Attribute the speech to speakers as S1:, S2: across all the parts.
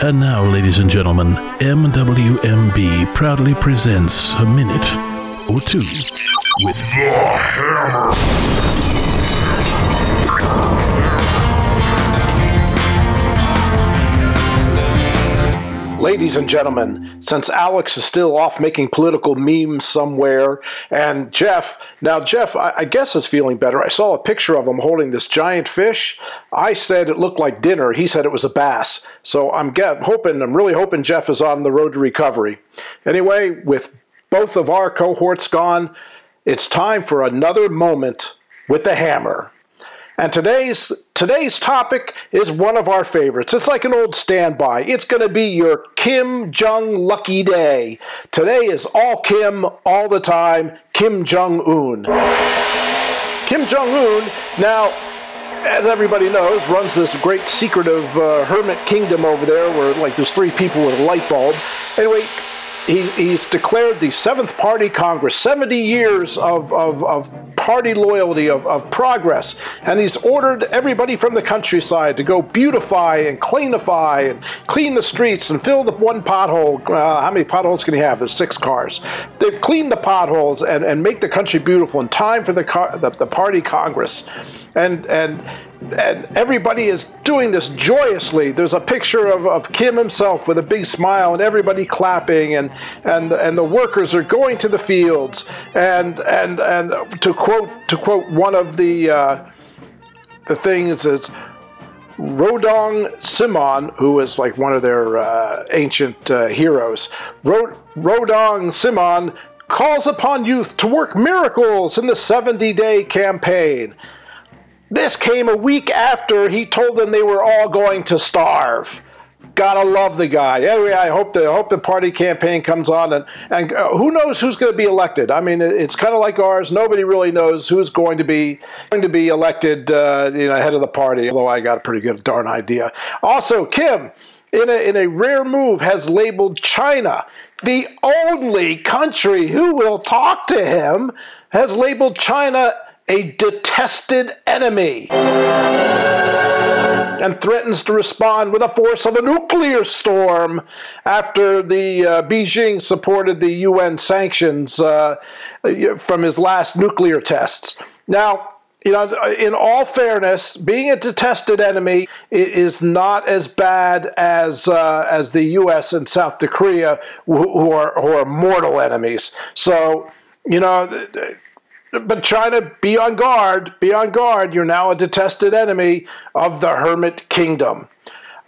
S1: And now, ladies and gentlemen, MWMB proudly presents a minute or two with The Hammer.
S2: Ladies and gentlemen, since Alex is still off making political memes somewhere, and Jeff, now Jeff, I, I, guess is feeling better. I saw a picture of him holding this giant fish. I said it looked like dinner. He said it was a bass. So I'm get, hoping, I'm really hoping Jeff is on the road to recovery. Anyway, with both of our cohorts gone, it's time for another moment with the hammer. And today's today's topic is one of our favorites. It's like an old standby. It's going to be your Kim Jong lucky day. Today is all Kim all the time. Kim Jong Un. Kim Jong Un now as everybody knows, runs this great secretive uh, hermit kingdom over there where, like, there's three people with a light bulb. Anyway, he, he's declared the Seventh Party Congress, 70 years of, of, of party loyalty, of, of progress, and he's ordered everybody from the countryside to go beautify and cleanify and clean the streets and fill the one pothole. Uh, how many potholes can he have? There's six cars. They've cleaned the potholes and, and make the country beautiful in time for the, car, the, the party Congress. And, and and everybody is doing this joyously. There's a picture of, of Kim himself with a big smile and everybody clapping and, and, and the workers are going to the fields. And, and, and to quote, to quote one of the, uh, the things is Rodong Simon, who is like one of their uh, ancient uh, heroes, Rodong Simon calls upon youth to work miracles in the 70 day campaign. This came a week after he told them they were all going to starve. Gotta love the guy. Anyway, I hope the I hope the party campaign comes on, and and uh, who knows who's going to be elected. I mean, it's kind of like ours. Nobody really knows who's going to be going to be elected, uh, you know, head of the party. Although I got a pretty good darn idea. Also, Kim, in a, in a rare move, has labeled China the only country who will talk to him. Has labeled China a detested enemy and threatens to respond with a force of a nuclear storm after the uh, Beijing supported the UN sanctions uh, from his last nuclear tests. Now, you know, in all fairness, being a detested enemy is not as bad as uh, as the U.S. and South Korea, who are who are mortal enemies. So, you know but China, be on guard, be on guard. You're now a detested enemy of the Hermit Kingdom.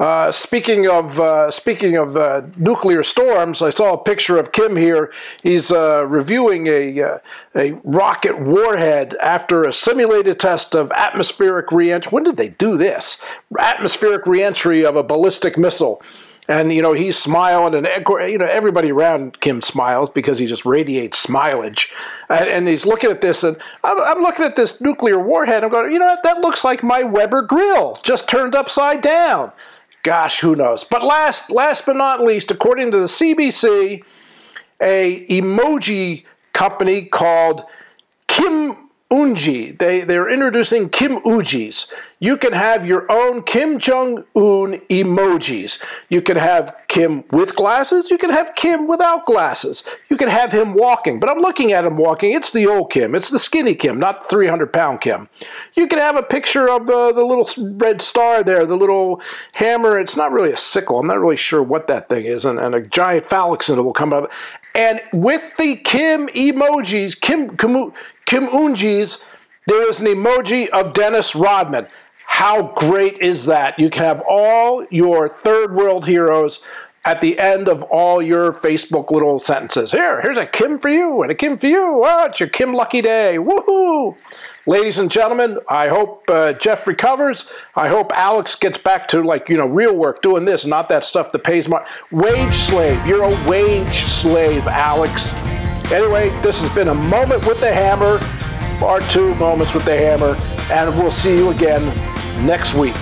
S2: Uh, speaking of uh, speaking of uh, nuclear storms, I saw a picture of Kim here. He's uh, reviewing a uh, a rocket warhead after a simulated test of atmospheric reentry. When did they do this? Atmospheric reentry of a ballistic missile and you know he's smiling, and you know everybody around Kim smiles because he just radiates smilage, and, and he's looking at this, and I'm, I'm, looking at this nuclear warhead. I'm going, you know what? That looks like my Weber grill, just turned upside down. Gosh, who knows? But last, last but not least, according to the CBC, a emoji company called Kim Unji. They, they're introducing Kim Ujis. You can have your own Kim Jong Un emojis. You can have Kim with glasses. You can have Kim without glasses. Can have him walking. But I'm looking at him walking. It's the old Kim. It's the skinny Kim, not 300 pound Kim. You can have a picture of uh, the little red star there, the little hammer. It's not really a sickle. I'm not really sure what that thing is. And, and a giant phallic symbol will come up. And with the Kim emojis, Kim, Kim, Kim Unjis, there is an emoji of Dennis Rodman. How great is that? You can have all your third world heroes at the end of all your Facebook little sentences. Here, here's a Kim for you and a Kim for you. Oh, it's your Kim lucky day. Woohoo! Ladies and gentlemen, I hope uh, Jeff recovers. I hope Alex gets back to like, you know, real work, doing this, not that stuff that pays more. Wage slave. You're a wage slave, Alex. Anyway, this has been a moment with the hammer, part two moments with the hammer, and we'll see you again next week.